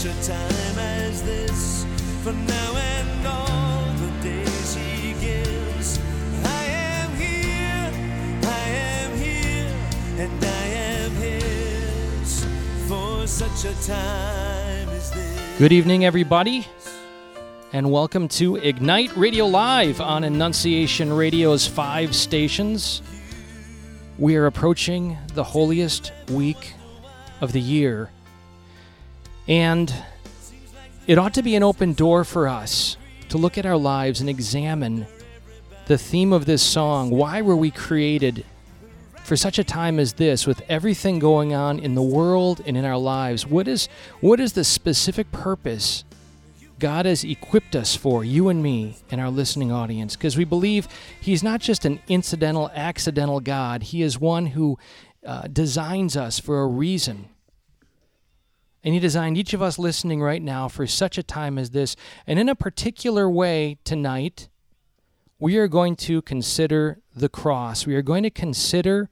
such a time as this, from now and all the days He gives. I am here, I am here, and I am His for such a time as this. Good evening, everybody, and welcome to Ignite Radio Live on Annunciation Radio's five stations. We are approaching the holiest week of the year, and it ought to be an open door for us to look at our lives and examine the theme of this song. Why were we created for such a time as this with everything going on in the world and in our lives? What is what is the specific purpose God has equipped us for you and me and our listening audience? Because we believe he's not just an incidental accidental God. He is one who uh, designs us for a reason and he designed each of us listening right now for such a time as this and in a particular way tonight we are going to consider the cross. We are going to consider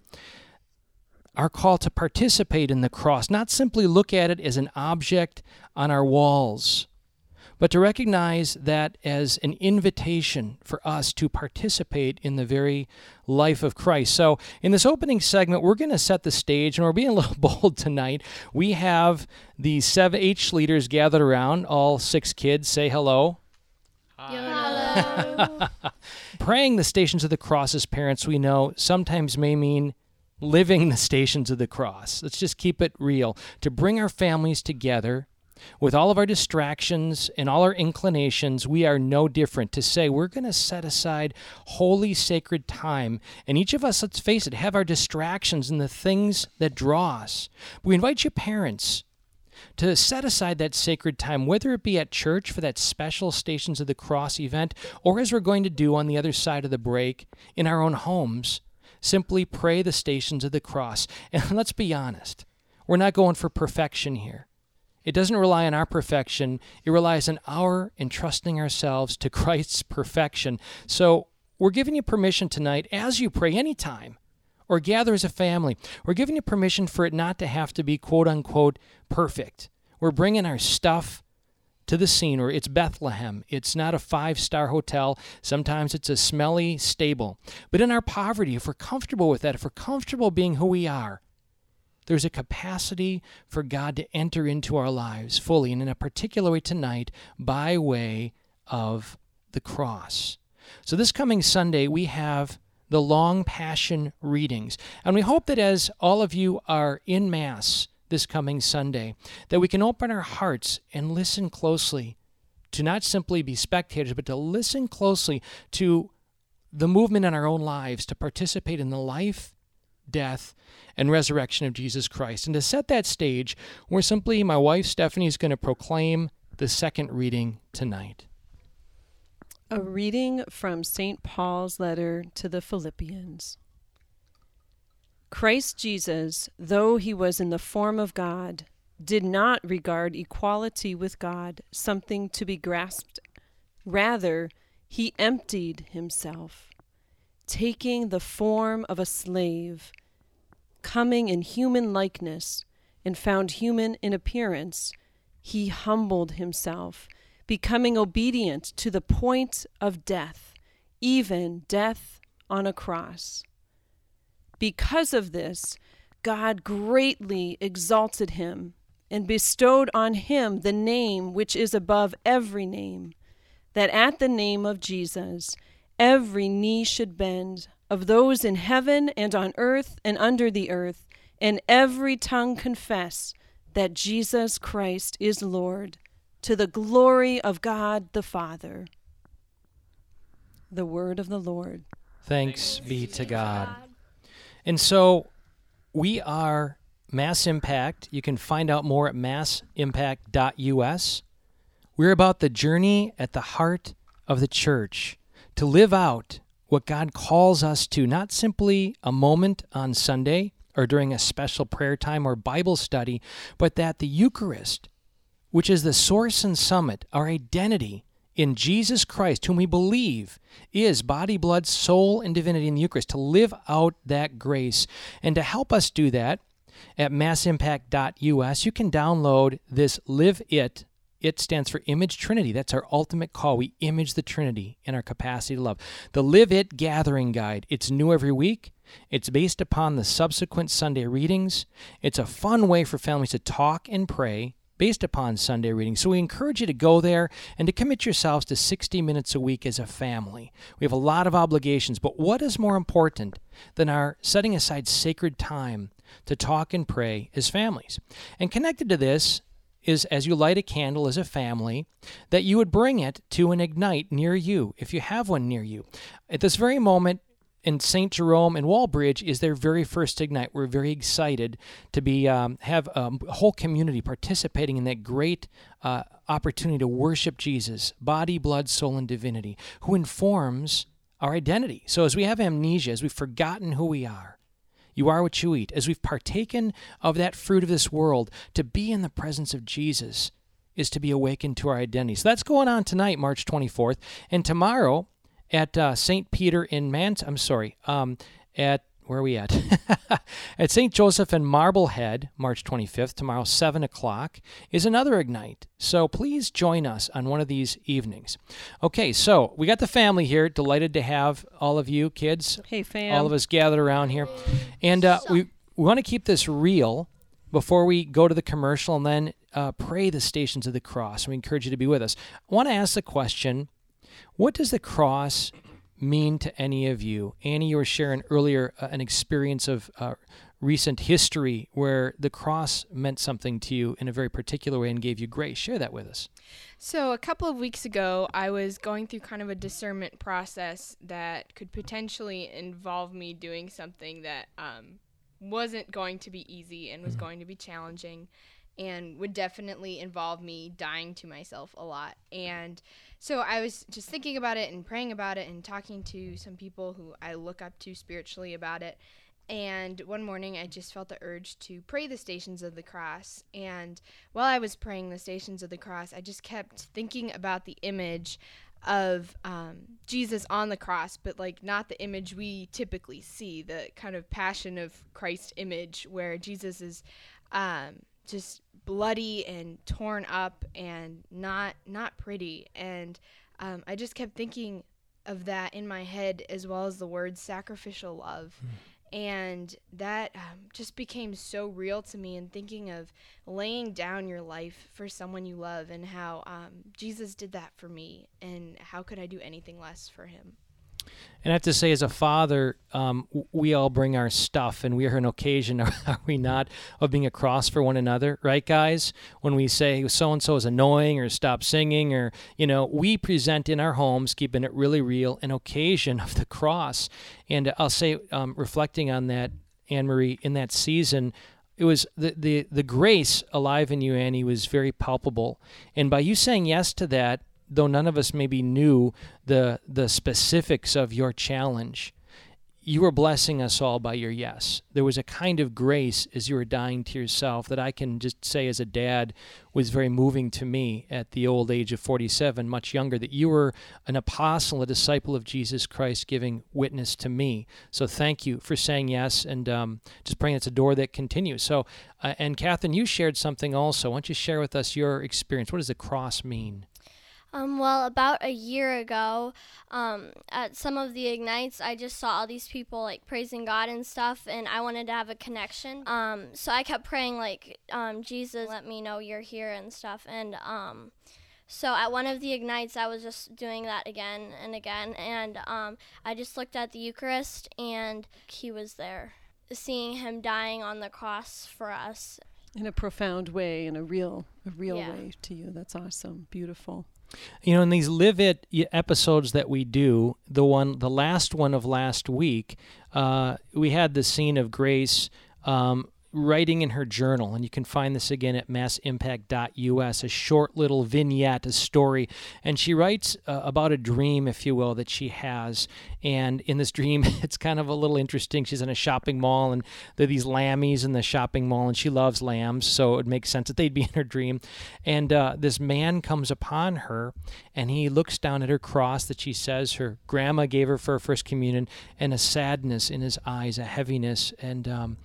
our call to participate in the cross, not simply look at it as an object on our walls, but to recognize that as an invitation for us to participate in the very life of Christ. So, in this opening segment, we're going to set the stage, and we're being a little bold tonight. We have the seven H leaders gathered around, all six kids. Say hello. Praying the stations of the cross as parents, we know, sometimes may mean living the stations of the cross. Let's just keep it real. To bring our families together with all of our distractions and all our inclinations, we are no different. To say we're going to set aside holy, sacred time, and each of us, let's face it, have our distractions and the things that draw us. We invite you, parents, to set aside that sacred time, whether it be at church for that special Stations of the Cross event, or as we're going to do on the other side of the break in our own homes, simply pray the Stations of the Cross. And let's be honest, we're not going for perfection here. It doesn't rely on our perfection, it relies on our entrusting ourselves to Christ's perfection. So we're giving you permission tonight, as you pray anytime, or gather as a family. We're giving you permission for it not to have to be quote unquote perfect. We're bringing our stuff to the scene, or it's Bethlehem. It's not a five star hotel. Sometimes it's a smelly stable. But in our poverty, if we're comfortable with that, if we're comfortable being who we are, there's a capacity for God to enter into our lives fully, and in a particular way tonight, by way of the cross. So, this coming Sunday, we have the long passion readings. And we hope that as all of you are in Mass this coming Sunday, that we can open our hearts and listen closely to not simply be spectators, but to listen closely to the movement in our own lives, to participate in the life, death, and resurrection of Jesus Christ. And to set that stage, we're simply, my wife Stephanie is going to proclaim the second reading tonight. A reading from St. Paul's letter to the Philippians. Christ Jesus, though he was in the form of God, did not regard equality with God something to be grasped. Rather, he emptied himself, taking the form of a slave, coming in human likeness, and found human in appearance, he humbled himself, becoming obedient to the point of death, even death on a cross. Because of this, God greatly exalted him and bestowed on him the name which is above every name, that at the name of Jesus every knee should bend, of those in heaven and on earth and under the earth, and every tongue confess that Jesus Christ is Lord, to the glory of God the Father. The word of the Lord. Thanks be to God. And so we are Mass Impact. You can find out more at massimpact.us. We're about the journey at the heart of the church to live out what God calls us to, not simply a moment on Sunday or during a special prayer time or Bible study, but that the Eucharist, which is the source and summit, our identity in Jesus Christ, whom we believe is body, blood, soul, and divinity in the Eucharist, to live out that grace. And to help us do that, at massimpact.us, you can download this Live It. It stands for Image Trinity. That's our ultimate call. We image the Trinity in our capacity to love. The Live It Gathering Guide. It's new every week. It's based upon the subsequent Sunday readings. It's a fun way for families to talk and pray based upon Sunday readings. So we encourage you to go there and to commit yourselves to 60 minutes a week as a family. We have a lot of obligations, but what is more important than our setting aside sacred time to talk and pray as families? And connected to this, is as you light a candle as a family, that you would bring it to an ignite near you, if you have one near you. At this very moment, in St. Jerome and Walbridge is their very first Ignite. We're very excited to be um, have a whole community participating in that great uh, opportunity to worship Jesus, body, blood, soul, and divinity, who informs our identity. So as we have amnesia, as we've forgotten who we are, you are what you eat. As we've partaken of that fruit of this world, to be in the presence of Jesus is to be awakened to our identity. So that's going on tonight, March 24th. And tomorrow, at uh, St. Peter in Mant. I'm sorry, um, at where are we at? at St. Joseph in Marblehead, March 25th, tomorrow, 7 o'clock, is another Ignite. So please join us on one of these evenings. Okay, so we got the family here. Delighted to have all of you kids, Hey, fam. all of us gathered around here. And uh, we, we want to keep this real before we go to the commercial and then uh, pray the stations of the cross. We encourage you to be with us. I want to ask the question what does the cross mean to any of you? Annie, you were sharing earlier uh, an experience of uh, recent history where the cross meant something to you in a very particular way and gave you grace. Share that with us. So, a couple of weeks ago, I was going through kind of a discernment process that could potentially involve me doing something that um, wasn't going to be easy and was going to be challenging and would definitely involve me dying to myself a lot. And so I was just thinking about it and praying about it and talking to some people who I look up to spiritually about it. And one morning I just felt the urge to pray the Stations of the Cross. And while I was praying the Stations of the Cross, I just kept thinking about the image of um, Jesus on the cross, but like not the image we typically see, the kind of Passion of Christ image where Jesus is um, just bloody and torn up and not not pretty. And um, i just kept thinking of that in my head as well as the word sacrificial love. And that um, just became so real to me and thinking of laying down your life for someone you love and how um, jesus did that for me and how could i do anything less for him And I have to say, as a father, um, we all bring our stuff, and we are an occasion, are we not, of being a cross for one another, right, guys? When we say so and so is annoying or stop singing, or, you know, we present in our homes, keeping it really real, an occasion of the cross. And I'll say, um, reflecting on that, Anne Marie, in that season, it was the, the the grace alive in you, Annie, was very palpable. And by you saying yes to that, though none of us maybe knew the the specifics of your challenge, you were blessing us all by your yes. There was a kind of grace as you were dying to yourself that I can just say as a dad was very moving to me at the old age of 47, much younger, that you were an apostle, a disciple of Jesus Christ, giving witness to me. So thank you for saying yes and um, just praying it's a door that continues. So, uh, and Catherine, you shared something also. Why don't you share with us your experience? What does the cross mean? Um, well, about a year ago, um, at some of the ignites, I just saw all these people like praising God and stuff, and I wanted to have a connection. Um, so I kept praying like, um, Jesus, let me know you're here and stuff. And um, so at one of the ignites, I was just doing that again and again, and um, I just looked at the Eucharist, and He was there, seeing Him dying on the cross for us. in a profound way, in a real, a real Yeah. way to you. That's awesome. Beautiful. You know, in these live it episodes that we do, the one, the last one of last week, uh, we had the scene of Grace um, writing in her journal, and you can find this again at massimpact.us. A short little vignette, a story, and she writes uh, about a dream, if you will, that she has. And in this dream, it's kind of a little interesting. She's in a shopping mall, and there are these lammies in the shopping mall, and she loves lambs, so it makes sense that they'd be in her dream. And uh, this man comes upon her, and he looks down at her cross that she says her grandma gave her for her first communion, and a sadness in his eyes, a heaviness, and um,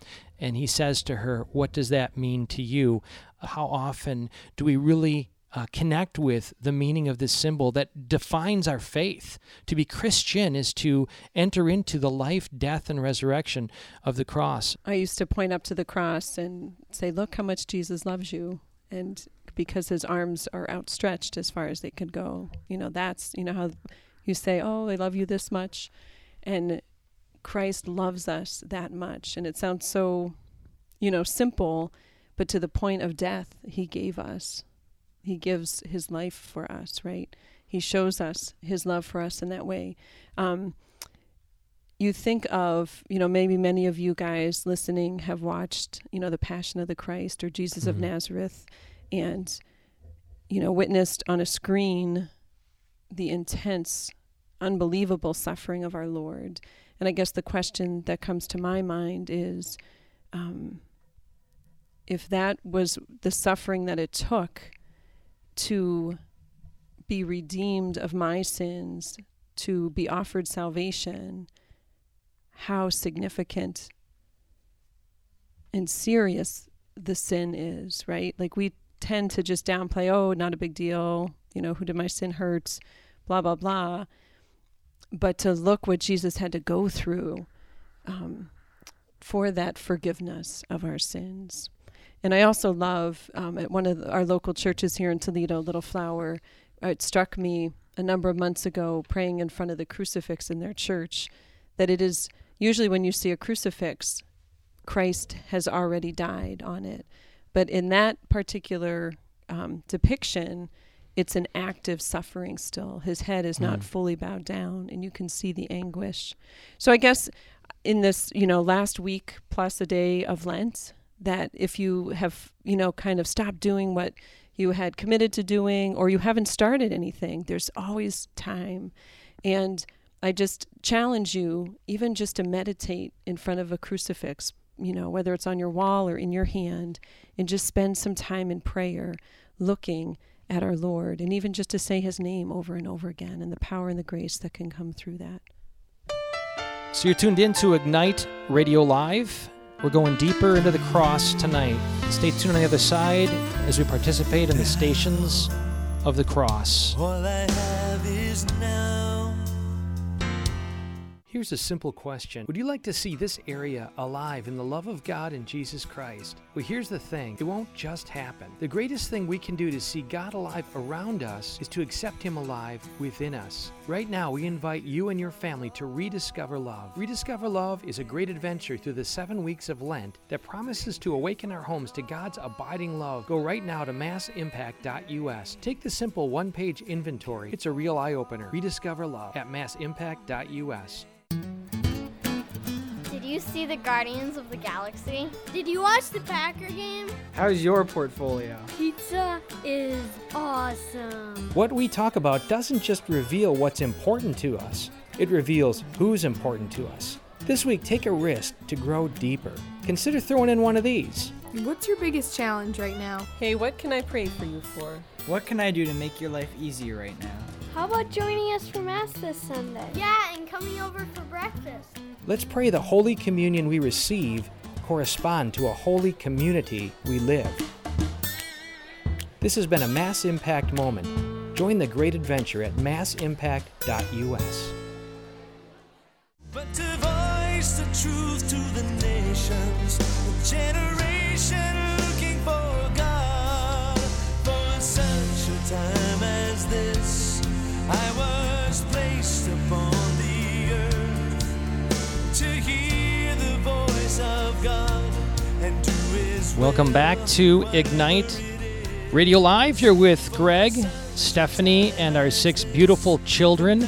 and he says to her, What does that mean to you? How often do we really uh, connect with the meaning of this symbol that defines our faith. To be Christian is to enter into the life, death, and resurrection of the cross. I used to point up to the cross and say, Look how much Jesus loves you. And because his arms are outstretched as far as they could go, you know, that's, you know, how you say, Oh, I love you this much. And Christ loves us that much. And it sounds so, you know, simple, but to the point of death, he gave us. He gives his life for us, right? He shows us his love for us in that way. Um, you think of, you know, maybe many of you guys listening have watched, you know, The Passion of the Christ or Jesus of Mhm. Nazareth and, you know, witnessed on a screen the intense, unbelievable suffering of our Lord. And I guess the question that comes to my mind is um, if that was the suffering that it took to be redeemed of my sins, to be offered salvation, how significant and serious the sin is, right? Like we tend to just downplay, oh, not a big deal, you know, who did my sin hurt, blah, blah, blah. But to look what Jesus had to go through um, for that forgiveness of our sins. And I also love um, at one of the, our local churches here in Toledo, Little Flower, uh, it struck me a number of months ago praying in front of the crucifix in their church that it is usually when you see a crucifix, Christ has already died on it. But in that particular um, depiction, it's an active suffering still. His head is not Mm. fully bowed down, and you can see the anguish. So I guess in this, you know, last week plus a day of Lent, that if you have, you know, kind of stopped doing what you had committed to doing or you haven't started anything, there's always time. And I just challenge you, even just to meditate in front of a crucifix, you know, whether it's on your wall or in your hand, and just spend some time in prayer looking at our Lord, and even just to say his name over and over again and the power and the grace that can come through that. So you're tuned in to Ignite Radio Live. We're going deeper into the cross tonight. Stay tuned on the other side as we participate in the stations of the cross. Here's a simple question Would you like to see this area alive in the love of God and Jesus Christ? Well, here's the thing it won't just happen. The greatest thing we can do to see God alive around us is to accept Him alive within us. Right now, we invite you and your family to rediscover love. Rediscover Love is a great adventure through the seven weeks of Lent that promises to awaken our homes to God's abiding love. Go right now to massimpact.us. Take the simple one page inventory, it's a real eye opener. Rediscover Love at massimpact.us. Did you see the Guardians of the Galaxy? Did you watch the Packer game? How's your portfolio? Pizza is awesome. What we talk about doesn't just reveal what's important to us, it reveals who's important to us. This week, take a risk to grow deeper. Consider throwing in one of these. What's your biggest challenge right now? Hey, what can I pray for you for? What can I do to make your life easier right now? How about joining us for Mass this Sunday? Yeah, and coming over for breakfast. Let's pray the Holy Communion we receive correspond to a holy community we live. This has been a Mass Impact moment. Join the great adventure at massimpact.us. But to voice the truth to the nations, a generation Welcome back to Ignite Radio Live. You're with Greg, Stephanie, and our six beautiful children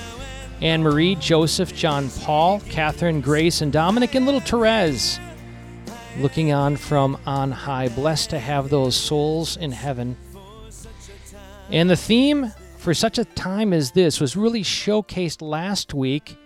Anne Marie, Joseph, John Paul, Catherine, Grace, and Dominic, and little Therese. Looking on from on high. Blessed to have those souls in heaven. And the theme for such a time as this was really showcased last week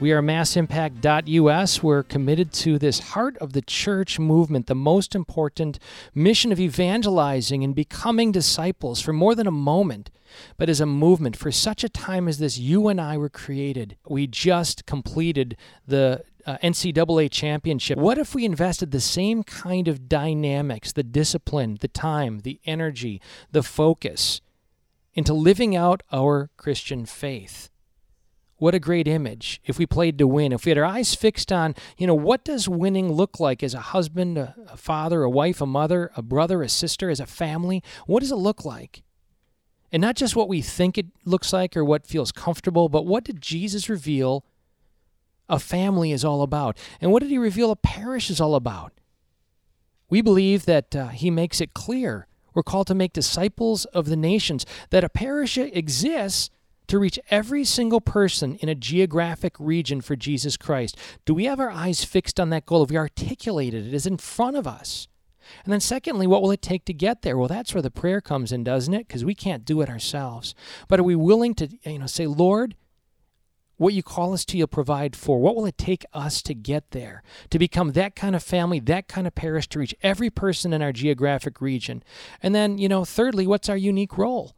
We are massimpact.us. We're committed to this heart of the church movement, the most important mission of evangelizing and becoming disciples for more than a moment, but as a movement. For such a time as this, you and I were created. We just completed the uh, NCAA championship. What if we invested the same kind of dynamics, the discipline, the time, the energy, the focus into living out our Christian faith? What a great image if we played to win. If we had our eyes fixed on, you know, what does winning look like as a husband, a, father, a wife, a mother, a brother, a sister, as a family? What does it look like? And not just what we think it looks like or what feels comfortable, but what did Jesus reveal a family is all about? And what did he reveal a parish is all about? We believe that uh, he makes it clear we're called to make disciples of the nations, that a parish exists to reach every single person in a geographic region for Jesus Christ. Do we have our eyes fixed on that goal? Have we articulated it? Is in front of us? And then, secondly, what will it take to get there? Well, that's where the prayer comes in, doesn't it? Because we can't do it ourselves. But are we willing to, you know, say, Lord, what you call us to, you'll provide for. What will it take us to get there? To become that kind of family, that kind of parish, to reach every person in our geographic region. And then, you know, thirdly, what's our unique role?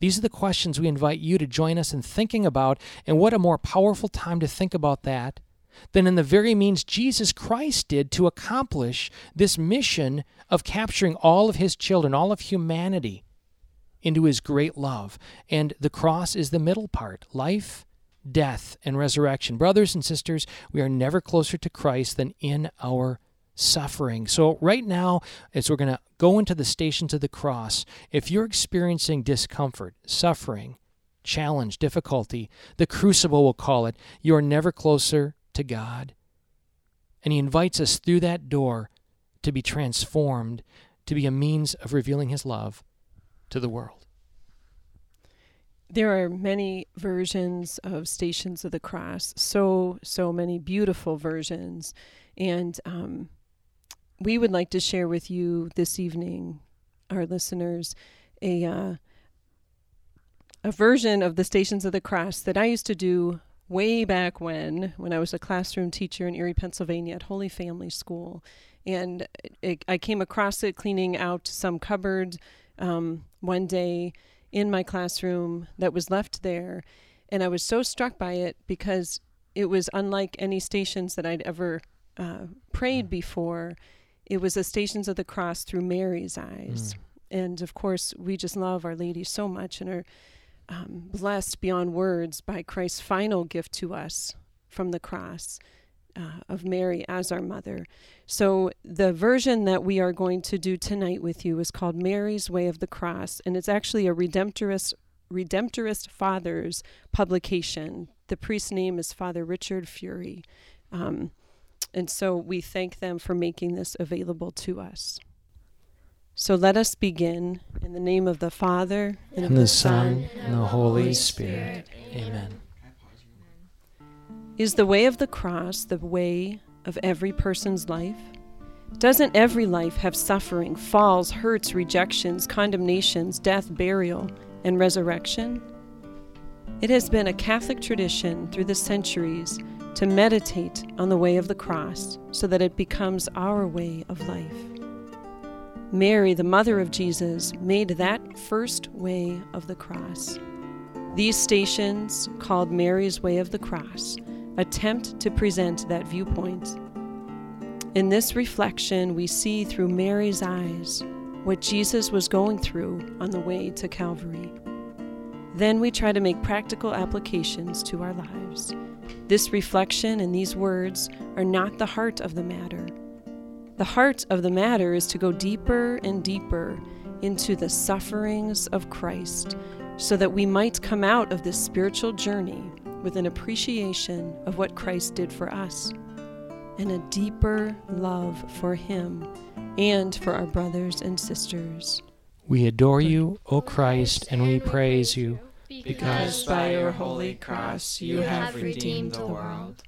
These are the questions we invite you to join us in thinking about, and what a more powerful time to think about that than in the very means Jesus Christ did to accomplish this mission of capturing all of his children, all of humanity, into his great love. And the cross is the middle part life, death, and resurrection. Brothers and sisters, we are never closer to Christ than in our suffering. So, right now, as we're going to go into the stations of the cross, if you're experiencing discomfort, suffering, challenge, difficulty, the crucible will call it, you are never closer to God. And He invites us through that door to be transformed, to be a means of revealing His love to the world. There are many versions of Stations of the Cross, so, so many beautiful versions. And um, we would like to share with you this evening, our listeners, a uh, a version of the Stations of the Cross that I used to do way back when, when I was a classroom teacher in Erie, Pennsylvania, at Holy Family School, and it, I came across it cleaning out some cupboard um, one day in my classroom that was left there, and I was so struck by it because it was unlike any stations that I'd ever uh, prayed before it was the Stations of the Cross through Mary's eyes. Mm. And of course, we just love Our Lady so much and are um, blessed beyond words by Christ's final gift to us from the cross uh, of Mary as our mother. So, the version that we are going to do tonight with you is called Mary's Way of the Cross, and it's actually a Redemptorist, Redemptorist Fathers publication. The priest's name is Father Richard Furey. Um, and so we thank them for making this available to us. So let us begin in the name of the Father, and, and of the, Son, and the Holy Spirit. Amen. Is the way of the cross the way of every person's life? Doesn't every life have suffering, falls, hurts, rejections, condemnations, death, burial, and resurrection? It has been a Catholic tradition through the centuries to meditate on the way of the cross so that it becomes our way of life. Mary, the mother of Jesus, made that first way of the cross. These stations, called Mary's Way of the Cross, attempt to present that viewpoint. In this reflection, we see through Mary's eyes what Jesus was going through on the way to Calvary. Then we try to make practical applications to our lives. This reflection and these words are not the heart of the matter. The heart of the matter is to go deeper and deeper into the sufferings of Christ so that we might come out of this spiritual journey with an appreciation of what Christ did for us and a deeper love for Him and for our brothers and sisters. We adore you, O Christ, and we praise you because by your holy cross you have redeemed the world.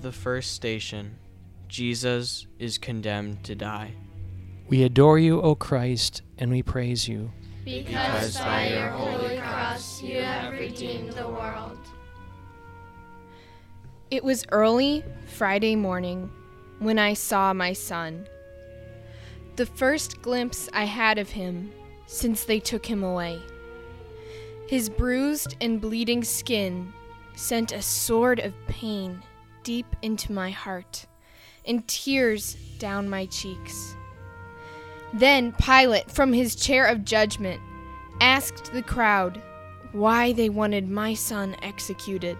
The first station Jesus is condemned to die. We adore you, O Christ, and we praise you. Because by your holy cross you have redeemed the world. It was early Friday morning when I saw my son. The first glimpse I had of him since they took him away. His bruised and bleeding skin sent a sword of pain deep into my heart and tears down my cheeks. Then Pilate, from his chair of judgment, asked the crowd why they wanted my son executed.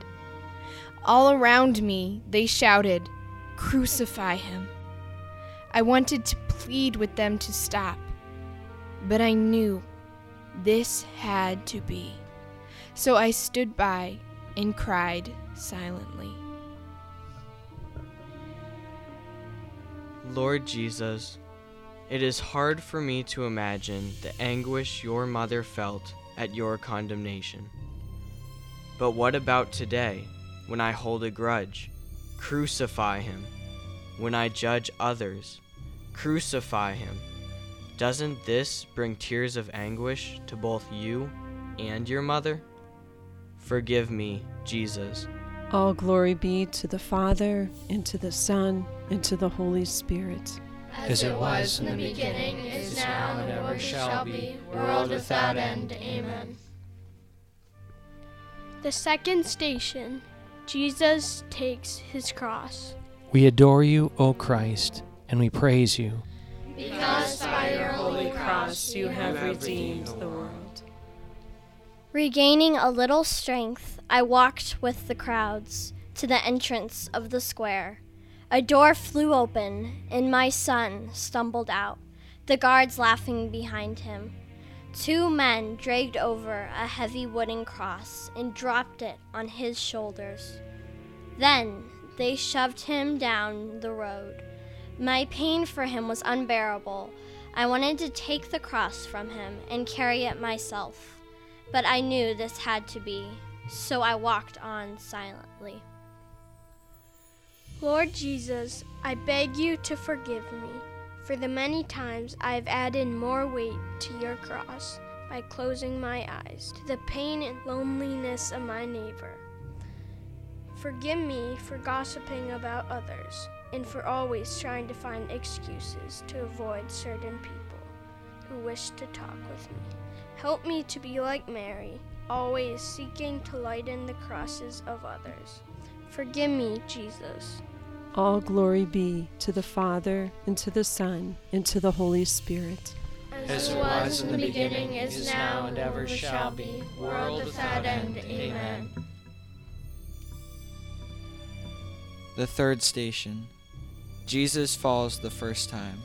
All around me they shouted, Crucify him. I wanted to plead with them to stop, but I knew this had to be. So I stood by and cried silently. Lord Jesus, it is hard for me to imagine the anguish your mother felt at your condemnation. But what about today, when I hold a grudge? Crucify him. When I judge others, crucify him. Doesn't this bring tears of anguish to both you and your mother? Forgive me, Jesus. All glory be to the Father, and to the Son, and to the Holy Spirit. As it was in the beginning, is now, and ever shall be, world without end. Amen. The second station Jesus takes his cross. We adore you, O Christ, and we praise you. Because by your holy cross you have redeemed the world. Regaining a little strength, I walked with the crowds to the entrance of the square. A door flew open, and my son stumbled out, the guards laughing behind him. Two men dragged over a heavy wooden cross and dropped it on his shoulders. Then they shoved him down the road. My pain for him was unbearable. I wanted to take the cross from him and carry it myself, but I knew this had to be, so I walked on silently. Lord Jesus, I beg you to forgive me for the many times I have added more weight to your cross by closing my eyes to the pain and loneliness of my neighbor. Forgive me for gossiping about others and for always trying to find excuses to avoid certain people who wish to talk with me. Help me to be like Mary, always seeking to lighten the crosses of others. Forgive me, Jesus. All glory be to the Father, and to the Son, and to the Holy Spirit. As it was in the beginning, is now, and ever shall be, world without end. Amen. The third station Jesus falls the first time.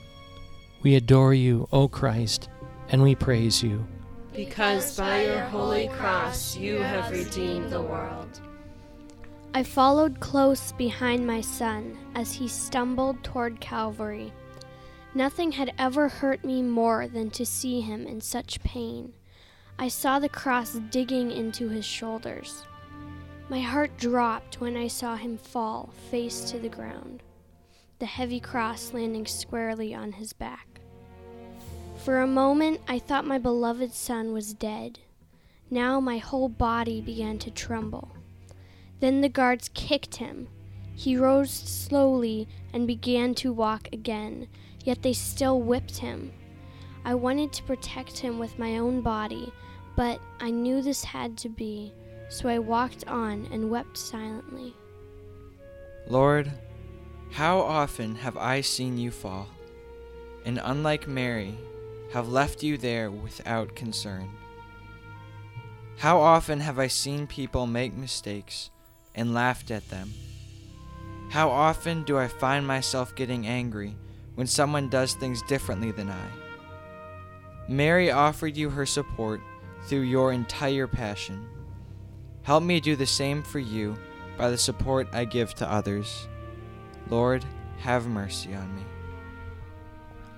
We adore you, O Christ, and we praise you. Because by your holy cross you have redeemed the world. I followed close behind my son as he stumbled toward Calvary. Nothing had ever hurt me more than to see him in such pain. I saw the cross digging into his shoulders. My heart dropped when I saw him fall face to the ground, the heavy cross landing squarely on his back. For a moment, I thought my beloved son was dead. Now my whole body began to tremble. Then the guards kicked him. He rose slowly and began to walk again, yet they still whipped him. I wanted to protect him with my own body, but I knew this had to be, so I walked on and wept silently. Lord, how often have I seen you fall, and unlike Mary, have left you there without concern? How often have I seen people make mistakes and laughed at them? How often do I find myself getting angry when someone does things differently than I? Mary offered you her support through your entire passion. Help me do the same for you by the support I give to others. Lord, have mercy on me.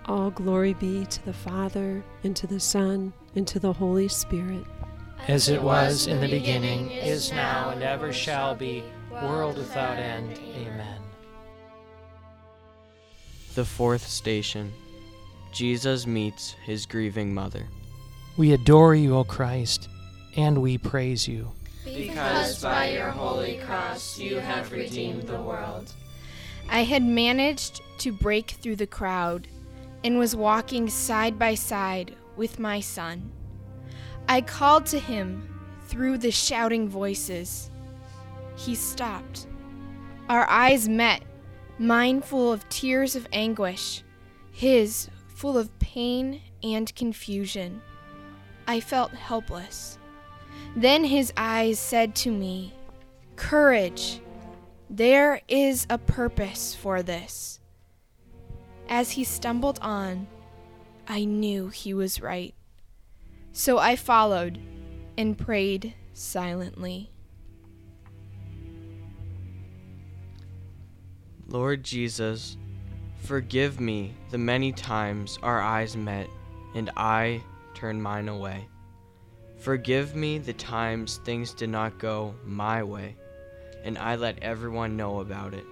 All glory be to the Father, and to the Son, and to the Holy Spirit. As it was in the beginning, is now, and ever shall be, world without end. Amen. The fourth station Jesus meets his grieving mother. We adore you, O Christ, and we praise you. because by your holy cross you have redeemed the world. I had managed to break through the crowd and was walking side by side with my son. I called to him through the shouting voices. He stopped. Our eyes met, mine full of tears of anguish, his full of pain and confusion. I felt helpless. Then his eyes said to me, Courage, there is a purpose for this. As he stumbled on, I knew he was right. So I followed and prayed silently. Lord Jesus, forgive me the many times our eyes met and I turned mine away. Forgive me the times things did not go my way and I let everyone know about it.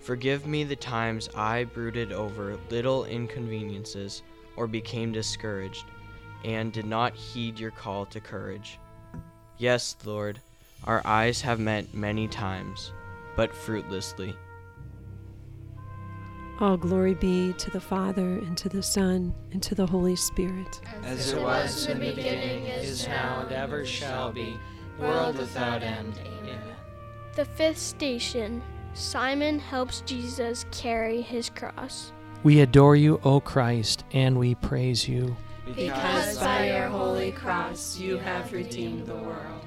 Forgive me the times I brooded over little inconveniences or became discouraged and did not heed your call to courage. Yes, Lord, our eyes have met many times, but fruitlessly. All glory be to the Father, and to the Son, and to the Holy Spirit. As it was in the beginning, is now, and ever shall be, world without end. Amen. The fifth station Simon helps Jesus carry his cross. We adore you, O Christ, and we praise you. Because by your holy cross you have redeemed the world.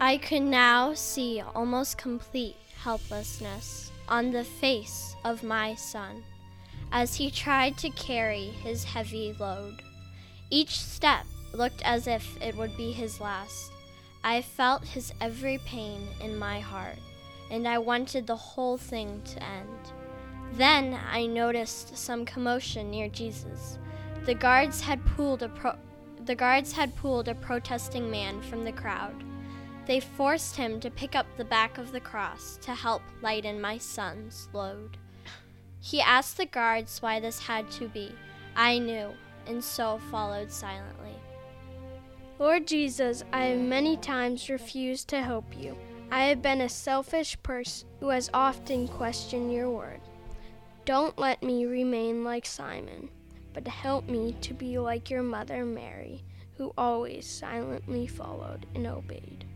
I could now see almost complete helplessness on the face of my son as he tried to carry his heavy load. Each step looked as if it would be his last. I felt his every pain in my heart, and I wanted the whole thing to end. Then I noticed some commotion near Jesus. The guards had pulled a pro- the guards had pulled a protesting man from the crowd. They forced him to pick up the back of the cross to help lighten my son's load. He asked the guards why this had to be. I knew, and so followed silently. Lord Jesus, I have many times refused to help you. I have been a selfish person who has often questioned your word. Don't let me remain like Simon, but help me to be like your mother Mary, who always silently followed and obeyed.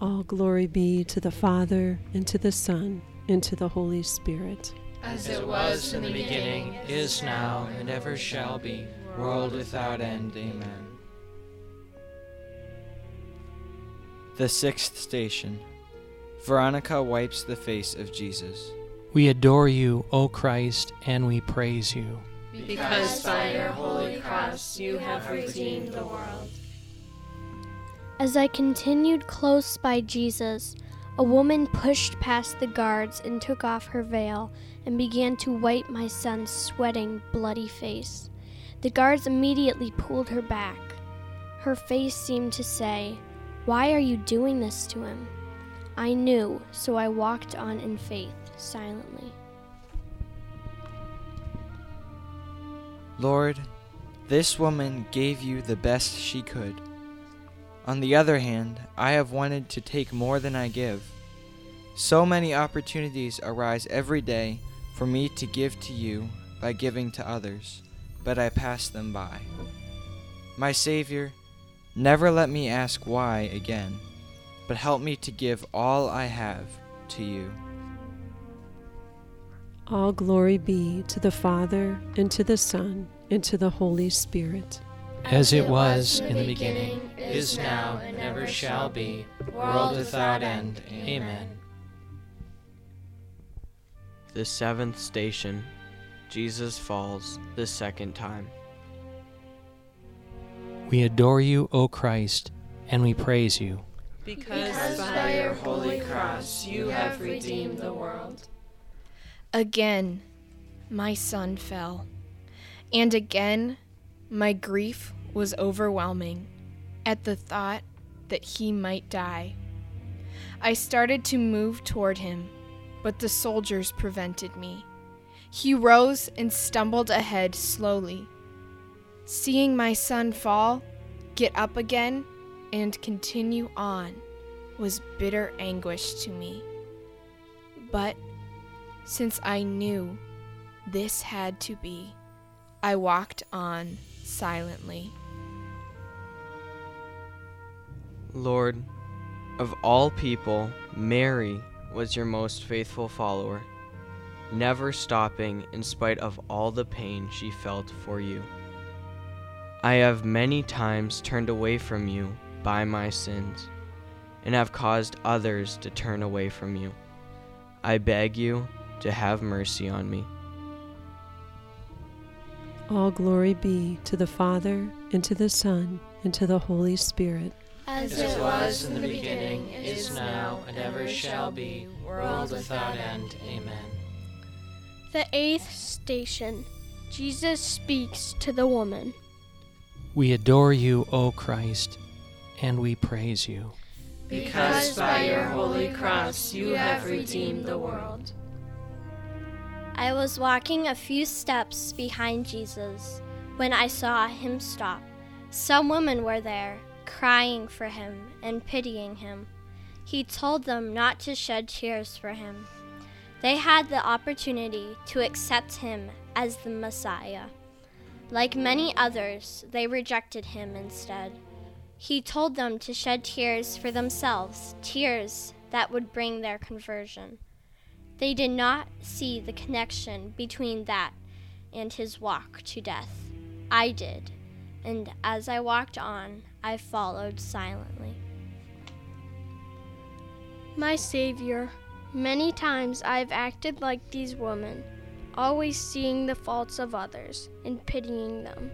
All glory be to the Father, and to the Son, and to the Holy Spirit. As it was in the beginning, is now, and ever shall be, world without end. Amen. The sixth station. Veronica wipes the face of Jesus. We adore you, O Christ, and we praise you. Because by your holy cross you have redeemed the world. As I continued close by Jesus, a woman pushed past the guards and took off her veil and began to wipe my son's sweating, bloody face. The guards immediately pulled her back. Her face seemed to say, Why are you doing this to him? I knew, so I walked on in faith, silently. Lord, this woman gave you the best she could. On the other hand, I have wanted to take more than I give. So many opportunities arise every day for me to give to you by giving to others, but I pass them by. My Savior, never let me ask why again, but help me to give all I have to you. All glory be to the Father, and to the Son, and to the Holy Spirit. As it was in the beginning, is now, and ever shall be, world without end. Amen. The seventh station Jesus falls the second time. We adore you, O Christ, and we praise you. Because by your holy cross you have redeemed the world. Again, my son fell. And again, my grief was overwhelming at the thought that he might die. I started to move toward him, but the soldiers prevented me. He rose and stumbled ahead slowly. Seeing my son fall, get up again, and continue on was bitter anguish to me. But since I knew this had to be, I walked on silently. Lord, of all people, Mary was your most faithful follower, never stopping in spite of all the pain she felt for you. I have many times turned away from you by my sins, and have caused others to turn away from you. I beg you to have mercy on me. All glory be to the Father, and to the Son, and to the Holy Spirit. As it was in the beginning, is now, and ever shall be, world without end. Amen. The eighth station Jesus speaks to the woman. We adore you, O Christ, and we praise you. Because by your holy cross you have redeemed the world. I was walking a few steps behind Jesus when I saw him stop. Some women were there, crying for him and pitying him. He told them not to shed tears for him. They had the opportunity to accept him as the Messiah. Like many others, they rejected him instead. He told them to shed tears for themselves, tears that would bring their conversion. They did not see the connection between that and his walk to death. I did, and as I walked on, I followed silently. My Savior, many times I've acted like these women, always seeing the faults of others and pitying them.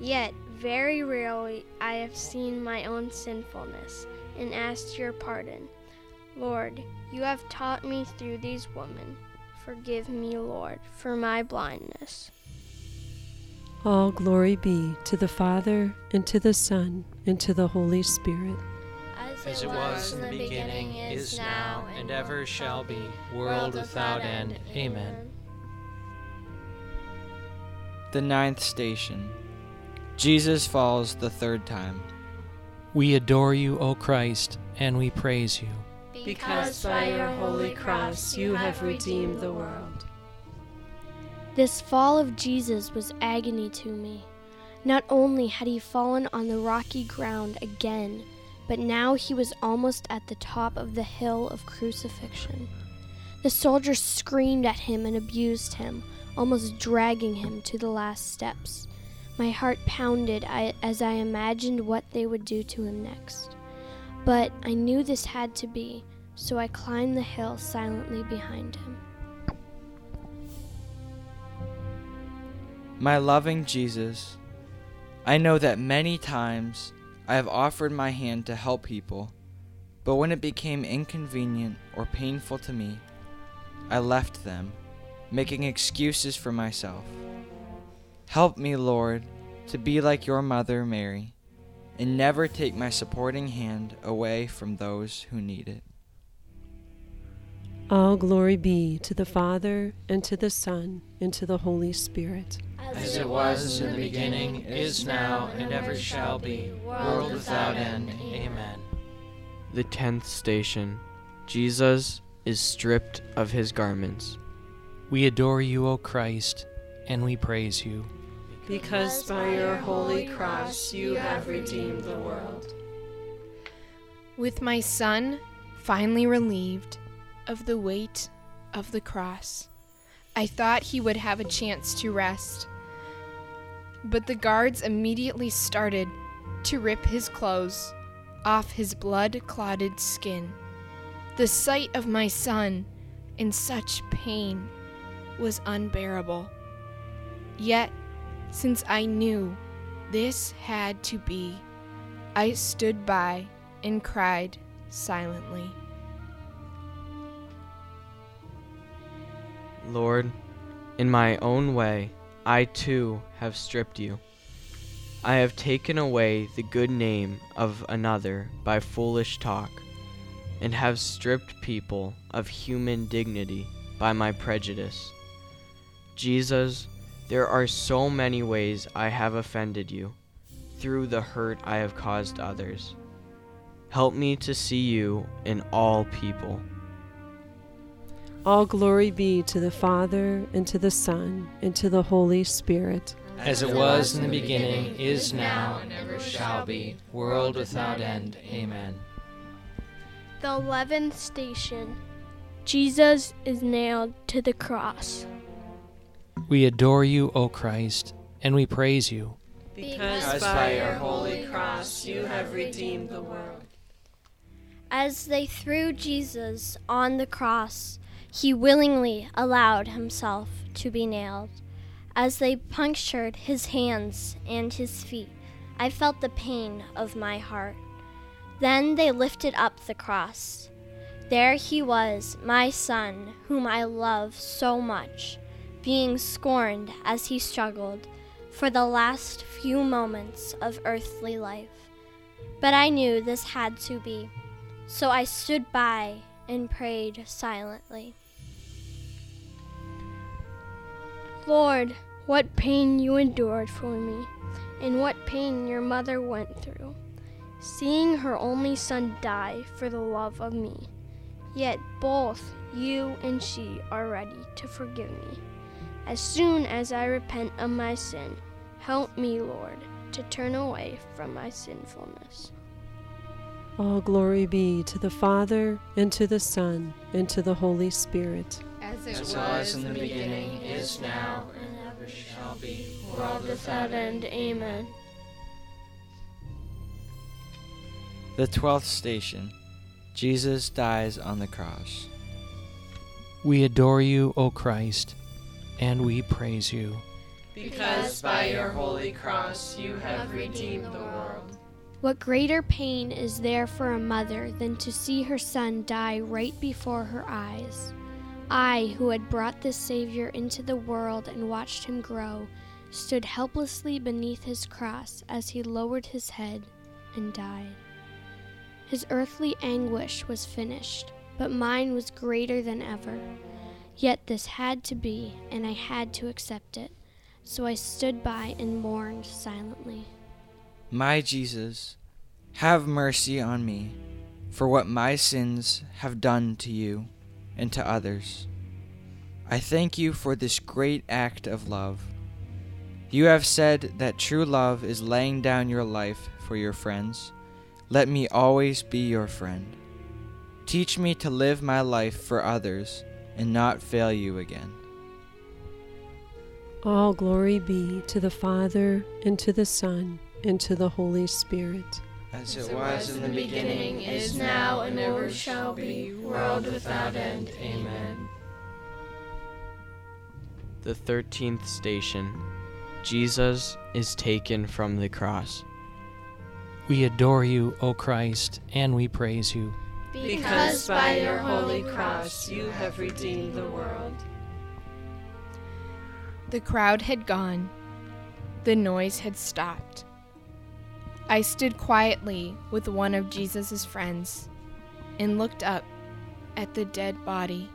Yet, very rarely, I have seen my own sinfulness and asked your pardon. Lord, you have taught me through these women. Forgive me, Lord, for my blindness. All glory be to the Father, and to the Son, and to the Holy Spirit. As it was in the beginning, is now, and ever shall be, world without end. Amen. The ninth station Jesus falls the third time. We adore you, O Christ, and we praise you. Because by your holy cross you have redeemed the world. This fall of Jesus was agony to me. Not only had he fallen on the rocky ground again, but now he was almost at the top of the hill of crucifixion. The soldiers screamed at him and abused him, almost dragging him to the last steps. My heart pounded as I imagined what they would do to him next. But I knew this had to be, so I climbed the hill silently behind him. My loving Jesus, I know that many times I have offered my hand to help people, but when it became inconvenient or painful to me, I left them, making excuses for myself. Help me, Lord, to be like your mother, Mary, and never take my supporting hand away from those who need it. All glory be to the Father, and to the Son, and to the Holy Spirit. As it was in the beginning, is now, and ever shall be, world without end. Amen. The tenth station Jesus is stripped of his garments. We adore you, O Christ, and we praise you. Because by your holy cross you have redeemed the world. With my son finally relieved of the weight of the cross, I thought he would have a chance to rest. But the guards immediately started to rip his clothes off his blood clotted skin. The sight of my son in such pain was unbearable. Yet, since I knew this had to be, I stood by and cried silently. Lord, in my own way, I too have stripped you. I have taken away the good name of another by foolish talk, and have stripped people of human dignity by my prejudice. Jesus, there are so many ways I have offended you through the hurt I have caused others. Help me to see you in all people. All glory be to the Father, and to the Son, and to the Holy Spirit. As it was in the beginning, is now, and ever shall be, world without end. Amen. The eleventh station Jesus is nailed to the cross. We adore you, O Christ, and we praise you. Because by your holy cross you have redeemed the world. As they threw Jesus on the cross, he willingly allowed himself to be nailed. As they punctured his hands and his feet, I felt the pain of my heart. Then they lifted up the cross. There he was, my son, whom I love so much, being scorned as he struggled for the last few moments of earthly life. But I knew this had to be, so I stood by and prayed silently. Lord, what pain you endured for me, and what pain your mother went through, seeing her only son die for the love of me. Yet both you and she are ready to forgive me. As soon as I repent of my sin, help me, Lord, to turn away from my sinfulness. All glory be to the Father, and to the Son, and to the Holy Spirit. As As it was in the beginning, is now, and ever shall be, world without end. Amen. The twelfth station Jesus dies on the cross. We adore you, O Christ, and we praise you. Because by your holy cross you have redeemed the world. What greater pain is there for a mother than to see her son die right before her eyes? I, who had brought this Savior into the world and watched him grow, stood helplessly beneath his cross as he lowered his head and died. His earthly anguish was finished, but mine was greater than ever. Yet this had to be, and I had to accept it. So I stood by and mourned silently. My Jesus, have mercy on me for what my sins have done to you and to others. I thank you for this great act of love. You have said that true love is laying down your life for your friends. Let me always be your friend. Teach me to live my life for others and not fail you again. All glory be to the Father, and to the Son, and to the Holy Spirit. As As it was in the beginning, is now, and ever shall be, world without end. Amen. The thirteenth station Jesus is taken from the cross. We adore you, O Christ, and we praise you. Because by your holy cross you have redeemed the world. The crowd had gone. The noise had stopped. I stood quietly with one of Jesus' friends and looked up at the dead body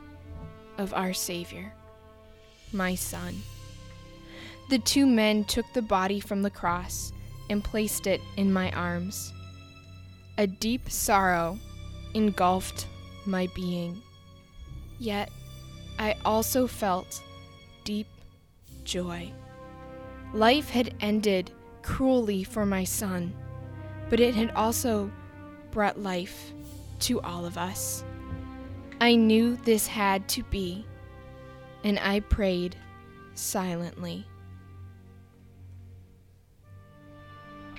of our Savior, my son. The two men took the body from the cross and placed it in my arms. A deep sorrow engulfed my being. Yet I also felt deep joy. Life had ended cruelly for my son, but it had also brought life to all of us. I knew this had to be, and I prayed silently.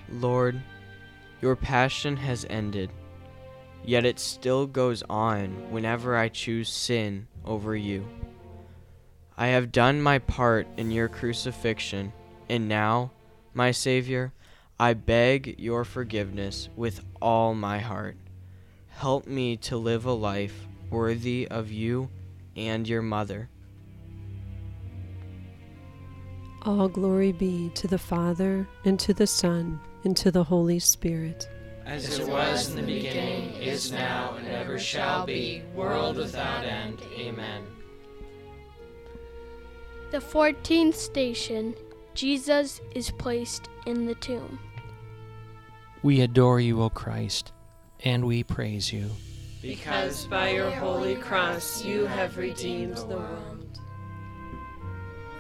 Lord, your passion has ended, yet it still goes on whenever I choose sin over you. I have done my part in your crucifixion, and now, my Savior, I beg your forgiveness with all my heart. Help me to live a life worthy of you and your mother. All glory be to the Father, and to the Son, and to the Holy Spirit. As it was in the beginning, is now, and ever shall be, world without end. Amen. The fourteenth station Jesus is placed in the tomb. We adore you, O Christ, and we praise you. Because by your holy cross you have redeemed the world.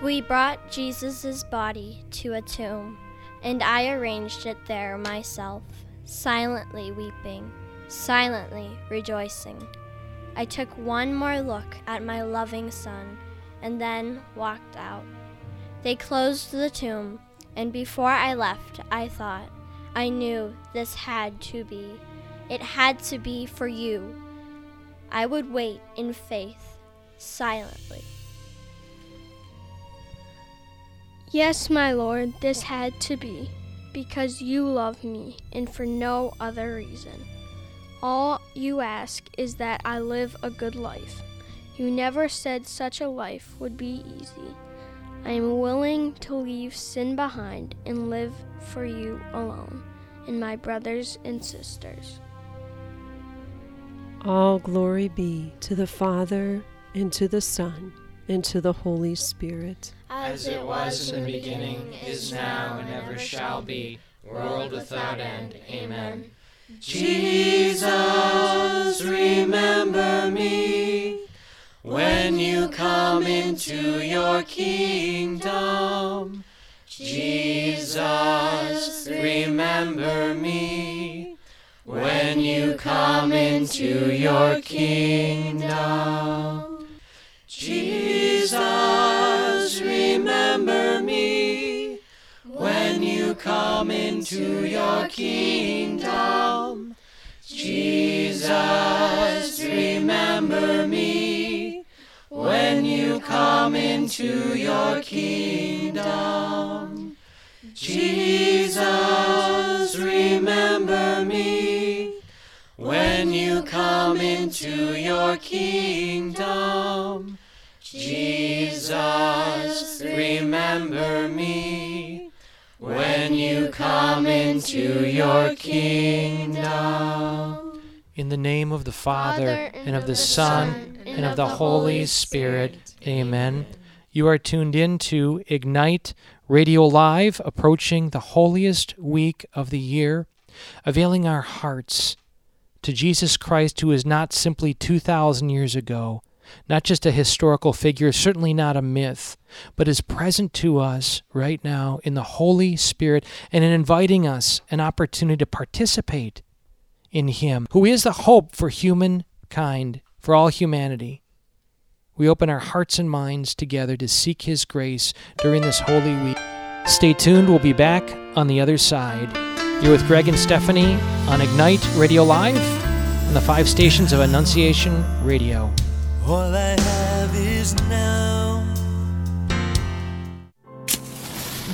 We brought Jesus' body to a tomb, and I arranged it there myself, silently weeping, silently rejoicing. I took one more look at my loving son, and then walked out. They closed the tomb, and before I left, I thought, I knew this had to be. It had to be for you. I would wait in faith, silently. Yes, my Lord, this had to be, because you love me, and for no other reason. All you ask is that I live a good life. You never said such a life would be easy. I am willing to leave sin behind and live for you alone and my brothers and sisters. All glory be to the Father, and to the Son, and to the Holy Spirit. As it was in the beginning, is now, and ever shall be, world without end. Amen. Jesus, remember me when you come into your kingdom. Jesus, remember me when you come into your kingdom. Jesus, remember me when you come into your kingdom. Jesus, remember me when you come into your kingdom. Jesus, remember me when you come into your kingdom. Jesus, remember me when you come into your kingdom. In the name of the Father, and of the Son, and of the Holy Spirit. Amen. You are tuned in to Ignite Radio Live, approaching the holiest week of the year, availing our hearts to Jesus Christ, who is not simply 2,000 years ago, not just a historical figure, certainly not a myth, but is present to us right now in the Holy Spirit and in inviting us an opportunity to participate in Him, who is the hope for humankind, for all humanity. We open our hearts and minds together to seek His grace during this holy week. Stay tuned, we'll be back on the other side. You're with Greg and Stephanie on Ignite Radio Live on the five stations of Annunciation Radio. All I have is now.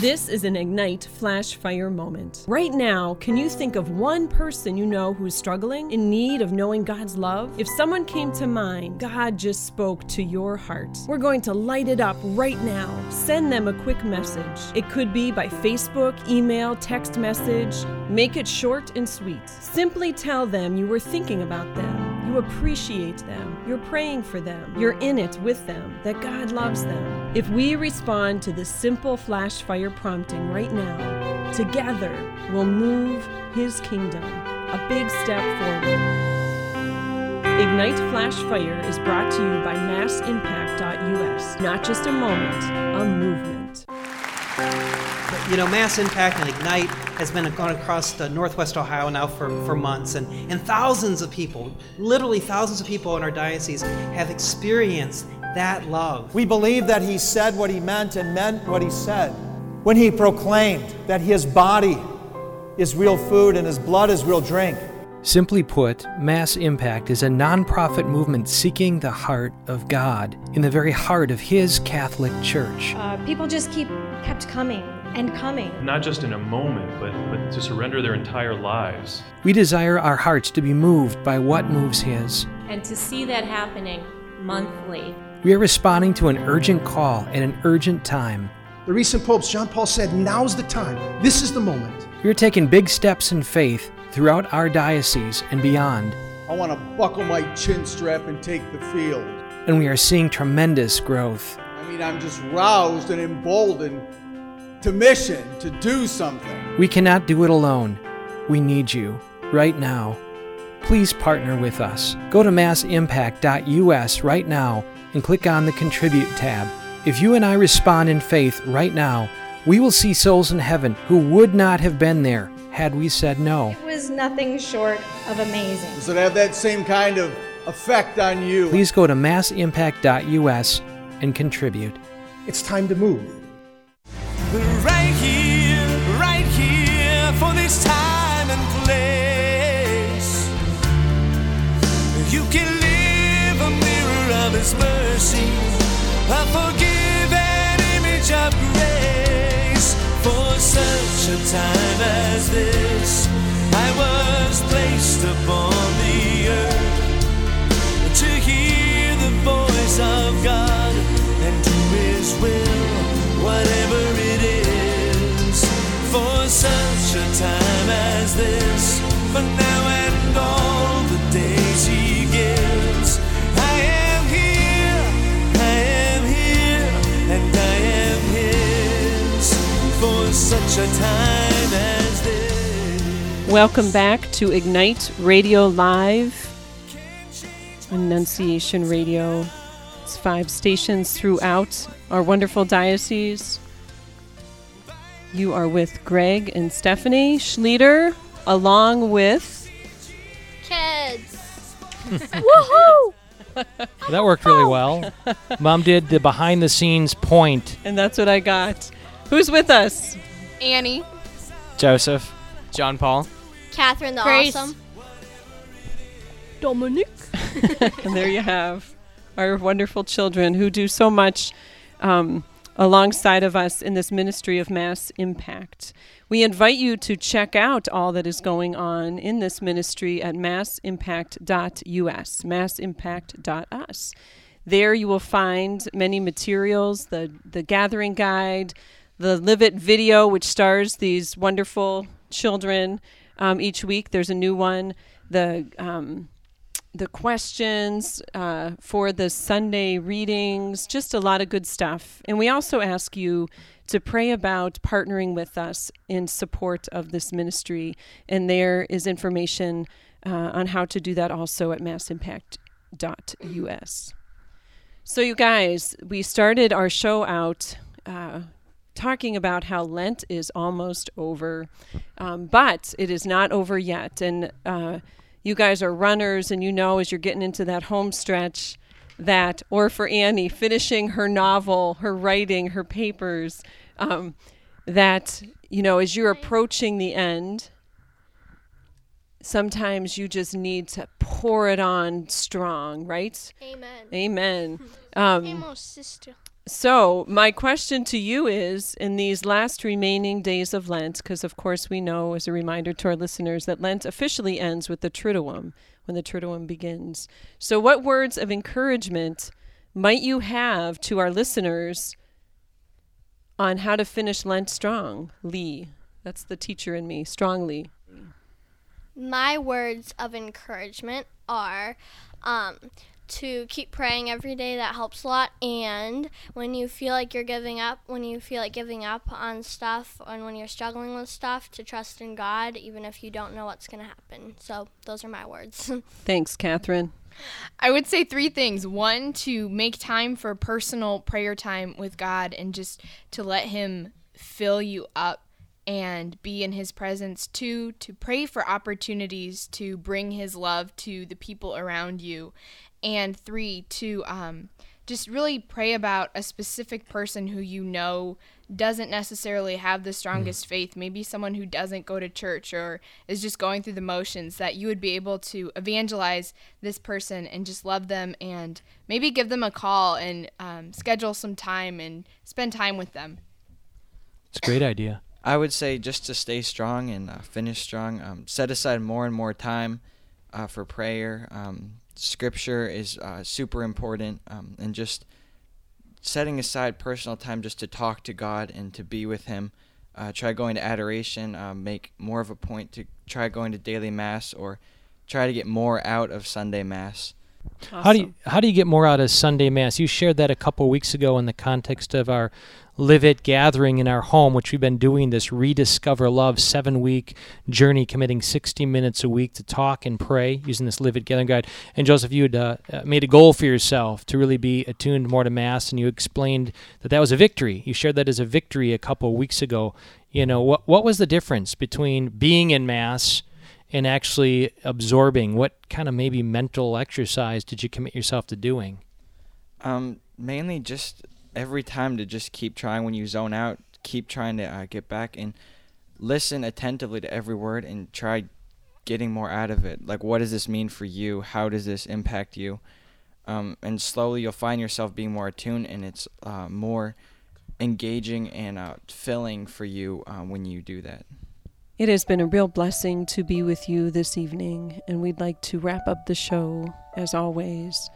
This is an Ignite Flash Fire moment. Right now, can you think of one person you know who's struggling, in need of knowing God's love? If someone came to mind, God just spoke to your heart. We're going to light it up right now. Send them a quick message. It could be by Facebook, email, text message. Make it short and sweet. Simply tell them you were thinking about them. You appreciate them. You're praying for them. You're in it with them, that God loves them. If we respond to this simple flash fire prompting right now, together we'll move His kingdom a big step forward. Ignite Flash Fire is brought to you by MassImpact.us. Not just a moment, a movement. You know, Mass Impact and Ignite has been going across the Northwest Ohio now for, for months, and, and thousands of people, literally thousands of people in our diocese, have experienced that love. We believe that he said what he meant and meant what he said when he proclaimed that his body is real food and his blood is real drink. Simply put, Mass Impact is a nonprofit movement seeking the heart of God in the very heart of His Catholic Church. Uh, people just keep kept coming and coming. Not just in a moment, but, but to surrender their entire lives. We desire our hearts to be moved by what moves His. And to see that happening monthly. We are responding to an urgent call at an urgent time. The recent popes, John Paul said, now's the time. This is the moment. We are taking big steps in faith throughout our diocese and beyond. I want to buckle my chin strap and take the field. And we are seeing tremendous growth. I mean, I'm just roused and emboldened to mission, to do something. We cannot do it alone. We need you right now. please partner with us. Go to massimpact.us right now and click on the Contribute tab. If you and I respond in faith right now, we will see souls in heaven who would not have been there had we said no. It was nothing short of amazing. Does it have that same kind of effect on you? Please go to massimpact.us and contribute. It's time to move. Right here, right here, for this time and place. You can live a mirror of His mercy, a forgiven image of grace. For such a time as this, I was placed upon Welcome back to Ignite Radio Live, Annunciation Radio. It's five stations throughout our wonderful diocese. You are with Greg and Stephanie Schleter, along with. Kids. Woohoo! That worked really well. Mom did the behind the scenes point. And that's what I got. Who's with us? Annie. Joseph. John Paul. Catherine the Grace. Awesome. Dominic. and there you have our wonderful children who do so much um, alongside of us in this ministry of mass impact. We invite you to check out all that is going on in this ministry at massimpact.us, massimpact.us. There you will find many materials, the, the gathering guide, the Live It video, which stars these wonderful children um, each week. There's a new one. The um, the questions uh, for the Sunday readings, just a lot of good stuff. And we also ask you to pray about partnering with us in support of this ministry. And there is information uh, on how to do that also at massimpact.us. So, you guys, we started our show out uh, talking about how Lent is almost over, um, but it is not over yet. And uh, you guys are runners, and you know as you're getting into that home stretch that, or for Annie, finishing her novel, her writing, her papers, um, that, you know, as you're approaching the end, sometimes you just need to pour it on strong, right? Amen. Amen. Um, Amos, sister. So, my question to you is in these last remaining days of Lent, because of course we know, as a reminder to our listeners, that Lent officially ends with the Triduum, when the Triduum begins. So, what words of encouragement might you have to our listeners on how to finish Lent strong? Lee, that's the teacher in me, strongly. My words of encouragement are um, to keep praying every day. That helps a lot. And when you feel like you're giving up, when you feel like giving up on stuff, and when you're struggling with stuff, to trust in God, even if you don't know what's going to happen. So those are my words. Thanks, Catherine. I would say three things. One, to make time for personal prayer time with God and just to let Him fill you up and be in His presence. too to pray for opportunities to bring His love to the people around you. And three, to um, just really pray about a specific person who you know doesn't necessarily have the strongest faith, maybe someone who doesn't go to church or is just going through the motions, that you would be able to evangelize this person and just love them and maybe give them a call and um, schedule some time and spend time with them. It's a great idea. I would say just to stay strong and uh, finish strong, um, set aside more and more time uh, for prayer. Um, scripture is uh, super important, um, and just setting aside personal time just to talk to God and to be with Him. Uh, try going to adoration. Uh, make more of a point to try going to daily mass or try to get more out of Sunday mass. How do you how do you get more out of Sunday Mass? You shared that a couple weeks ago in the context of our Live It gathering in our home, which we've been doing this Rediscover Love seven week journey, committing 60 minutes a week to talk and pray using this Live It gathering guide. And Joseph, you had uh, uh, made a goal for yourself to really be attuned more to Mass, and you explained that that was a victory. You shared that as a victory a couple weeks ago. You know, what, what was the difference between being in Mass? And actually absorbing what kind of maybe mental exercise did you commit yourself to doing? Um, mainly just every time to just keep trying. When you zone out keep trying to uh, get back and listen attentively to every word and try getting more out of it. Like what does this mean for you? How does this impact you? Um, and slowly you'll find yourself being more attuned and it's uh, more engaging and uh, filling for you uh, when you do that it has been a real blessing to be with you this evening, and we'd like to wrap up the show, as always,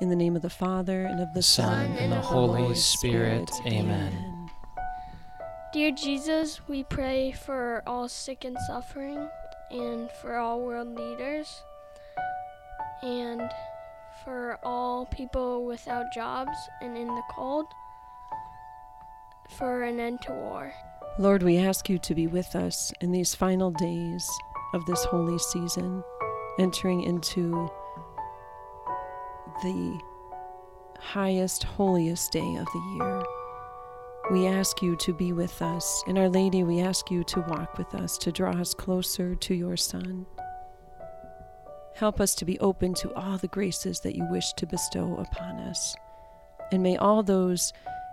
in the name of the Father, and of the Son, Son and the Holy Spirit. Spirit. Amen. Dear Jesus, we pray for all sick and suffering, and for all world leaders, and for all people without jobs and in the cold, for an end to war. Lord, we ask you to be with us in these final days of this holy season, entering into the highest, holiest day of the year. We ask you to be with us. And Our Lady, we ask you to walk with us, to draw us closer to your Son. Help us to be open to all the graces that you wish to bestow upon us. And may all those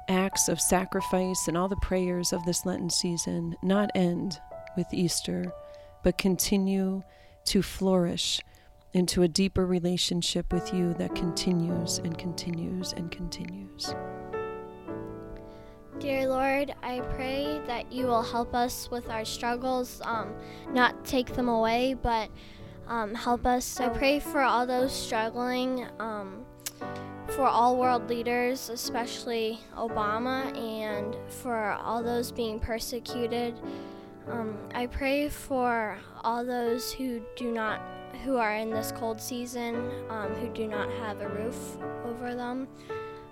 acts of sacrifice and all the prayers of this Lenten season not end with Easter, but continue to flourish into a deeper relationship with you that continues and continues and continues. Dear Lord, I pray that you will help us with our struggles, um, not take them away, but um, help us. I pray for all those struggling. Um, for all world leaders, especially Obama, and for all those being persecuted. Um, I pray for all those who do not, who are in this cold season, um, who do not have a roof over them.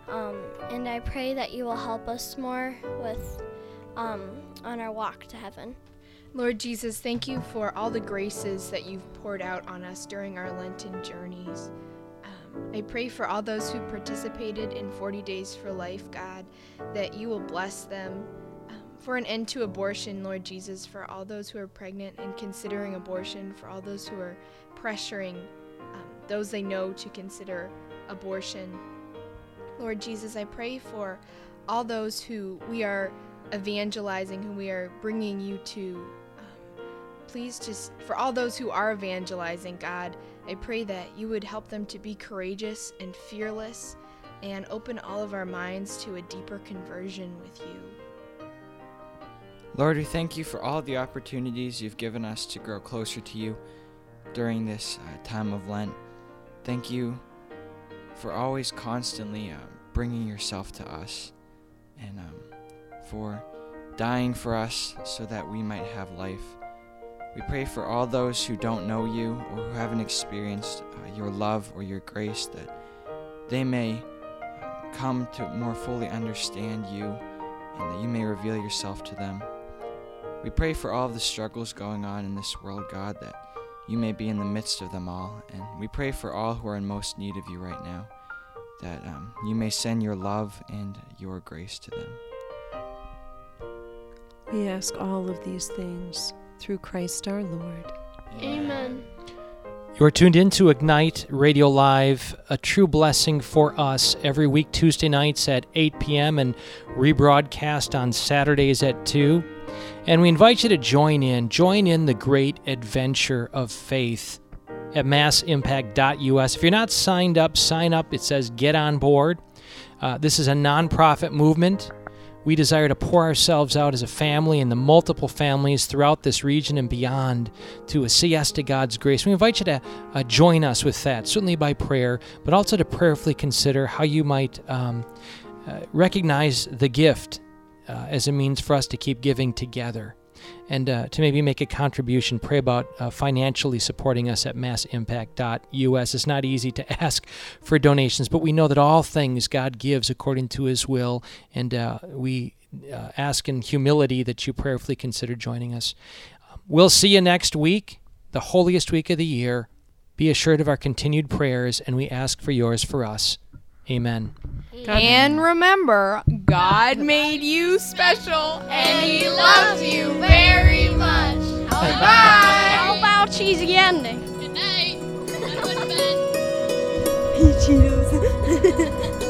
Um, and I pray that you will help us more with um, on our walk to heaven. Lord Jesus, thank you for all the graces that you've poured out on us during our Lenten journeys. I pray for all those who participated in 40 Days for Life, God, that you will bless them. Um, for an end to abortion, Lord Jesus, for all those who are pregnant and considering abortion, for all those who are pressuring um, those they know to consider abortion. Lord Jesus, I pray for all those who we are evangelizing, who we are bringing you to. Um, please just, for all those who are evangelizing, God, I pray that you would help them to be courageous and fearless and open all of our minds to a deeper conversion with you. Lord, we thank you for all the opportunities you've given us to grow closer to you during this uh, time of Lent. Thank you for always constantly uh, bringing yourself to us and um, for dying for us so that we might have life. We pray for all those who don't know you or who haven't experienced uh, your love or your grace that they may come to more fully understand you and that you may reveal yourself to them. We pray for all of the struggles going on in this world, God, that you may be in the midst of them all. And we pray for all who are in most need of you right now, that um, you may send your love and your grace to them. We ask all of these things through Christ our Lord. Amen. You are tuned in to Ignite Radio Live, a true blessing for us every week, Tuesday nights at 8 p.m. and rebroadcast on Saturdays at 2. And we invite you to join in, join in the great adventure of faith at massimpact.us. If you're not signed up, sign up. It says get on board. Uh, this is a nonprofit movement we desire to pour ourselves out as a family and the multiple families throughout this region and beyond to say yes to God's grace. We invite you to uh, join us with that, certainly by prayer, but also to prayerfully consider how you might um, uh, recognize the gift uh, as a means for us to keep giving together. And uh, to maybe make a contribution, pray about uh, financially supporting us at massimpact.us. It's not easy to ask for donations, but we know that all things God gives according to His will, and uh, we uh, ask in humility that you prayerfully consider joining us. We'll see you next week, the holiest week of the year. Be assured of our continued prayers, and we ask for yours for us. Amen. And remember, God made you special And he loves you very much. Bye. How about cheesy ending? Good night. Cheetos. Here's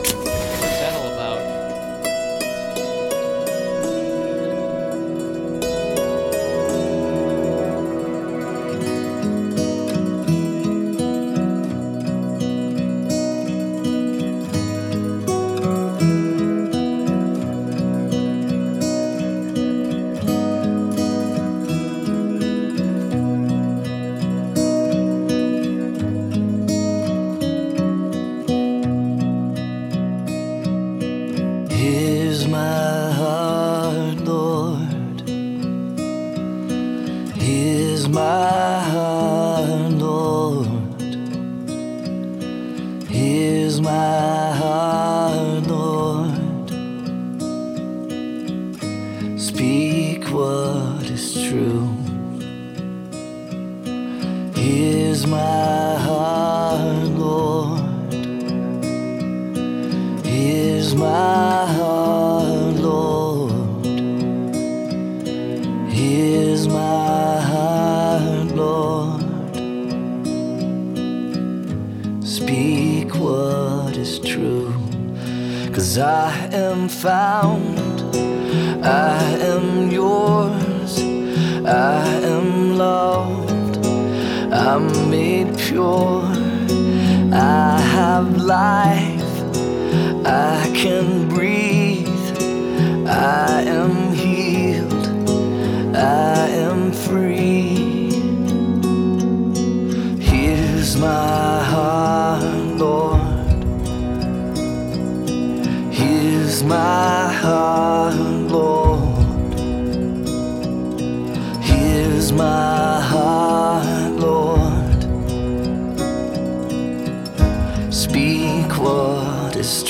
I am loved, I'm made pure, I have life. I can breathe. I am healed. I am free. Here's my heart, Lord. Here's my heart,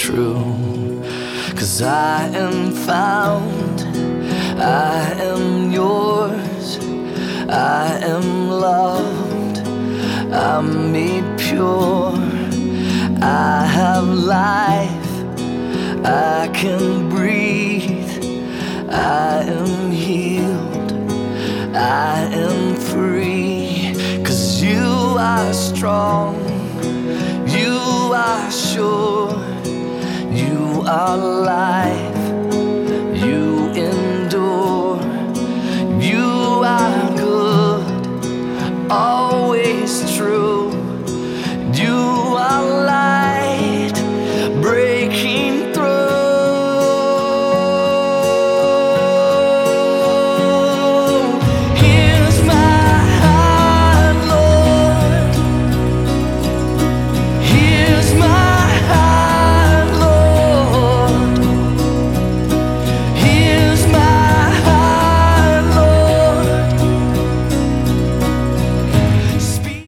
true. Cause I am found, I am yours, I am loved, I'm made pure, I have life, I can breathe, I am healed, I am free. Cause you are strong, you are sure. You are life, you endure, you are good. All